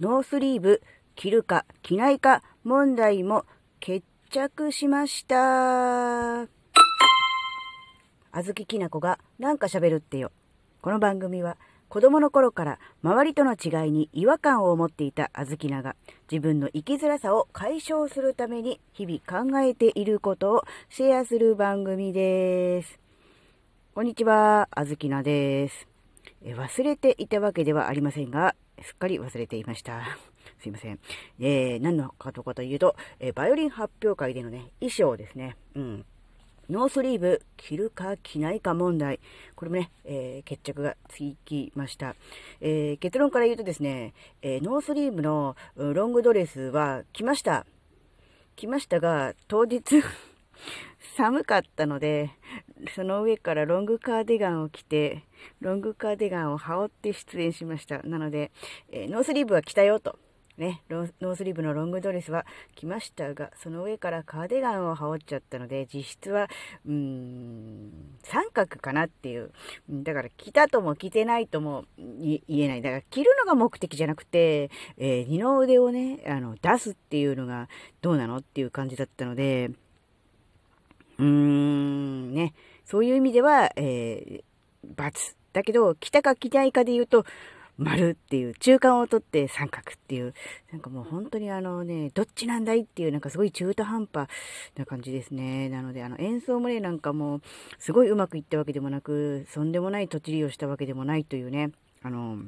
ノースリーブ着るか着ないか問題も決着しました。あずききなこがなんか喋るってよ。この番組は子供の頃から周りとの違いに違和感を持っていたあずきなが自分の生きづらさを解消するために日々考えていることをシェアする番組です。こんにちは、あずきなです。忘れていたわけではありませんが、すっかり忘れていました。すいません。えー、何のことかというと、えー、バイオリン発表会でのね、衣装ですね。うん。ノースリーブ着るか着ないか問題。これもね、えー、決着がつきました。えー、結論から言うとですね、えー、ノースリーブのロングドレスは着ました。着ましたが、当日寒かったので、その上からロングカーディガンを着て、ロングカーディガンを羽織って出演しました。なので、えー、ノースリーブは着たよと。ね、ノースリーブのロングドレスは着ましたが、その上からカーディガンを羽織っちゃったので、実質は、うーん、三角かなっていう。だから着たとも着てないとも言えない。だから着るのが目的じゃなくて、えー、二の腕をね、あの、出すっていうのがどうなのっていう感じだったので、うーん、ね。そういう意味では、えー、×。だけど、来たか来ないかで言うと、丸っていう、中間を取って三角っていう、なんかもう本当にあのね、どっちなんだいっていう、なんかすごい中途半端な感じですね。なので、あの演奏もね、なんかもう、すごいうまくいったわけでもなく、そんでもないとちりをしたわけでもないというね、あの、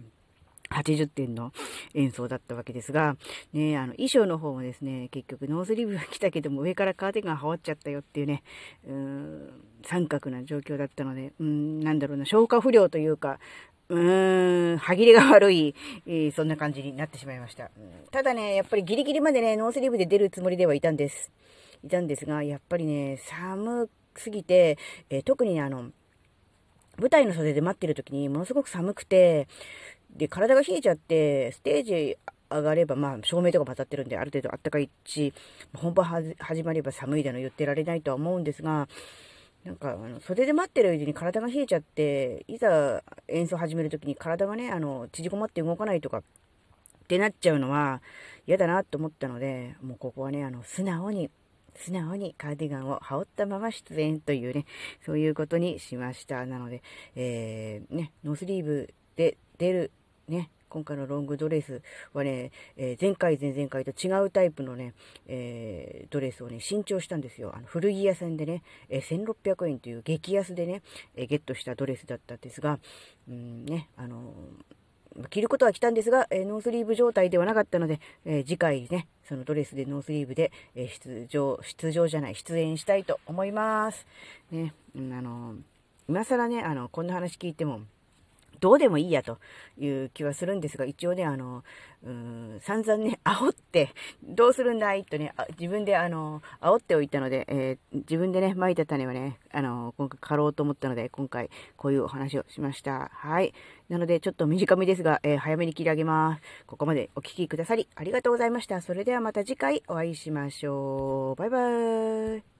80点の演奏だったわけですが、ね、あの、衣装の方もですね、結局ノースリーブは着たけども上からカーディガン羽織っちゃったよっていうね、うーん、三角な状況だったので、うん、なんだろうな、消化不良というか、うーん、歯切れが悪い、えー、そんな感じになってしまいました。ただね、やっぱりギリギリまでね、ノースリーブで出るつもりではいたんです。いたんですが、やっぱりね、寒すぎて、えー、特にあの、舞台の袖で待ってる時にものすごく寒くて、で、体が冷えちゃって、ステージ上がれば、まあ、照明とかも当たってるんで、ある程度暖かいし、本番始まれば寒いだの言ってられないとは思うんですが、なんか、あの、袖で待ってるうちに体が冷えちゃって、いざ演奏始めるときに体がね、あの、縮こまって動かないとかってなっちゃうのは嫌だなと思ったので、もうここはね、あの、素直に、素直にカーディガンを羽織ったまま出演というね、そういうことにしました。なので、えー、ね、ノースリーブで出るね、今回のロングドレスはね、えー、前回、前々回と違うタイプのね、えー、ドレスをね、新調したんですよ。あの古着屋さんでね、えー、1600円という激安でね、えゲットしたドレスだったんですが、うんね、あの着ることは着たんですが、えノースリーブ状態ではなかったので、え次回ね、そのドレスでノースリーブで、え出場、出場じゃない、出演したいと思います。ね、うん、あの今更ね、あの、こんな話聞いても、どうでもいいやという気はするんですが、一応ね、あの、うん、散々ね、煽って、どうするんだいとね、自分であの、煽っておいたので、えー、自分でね、撒いた種はね、あの、今回刈ろうと思ったので、今回こういうお話をしました。はい。なので、ちょっと短めですが、えー、早めに切り上げます。ここまでお聴きくださり、ありがとうございました。それではまた次回お会いしましょう。バイバーイ。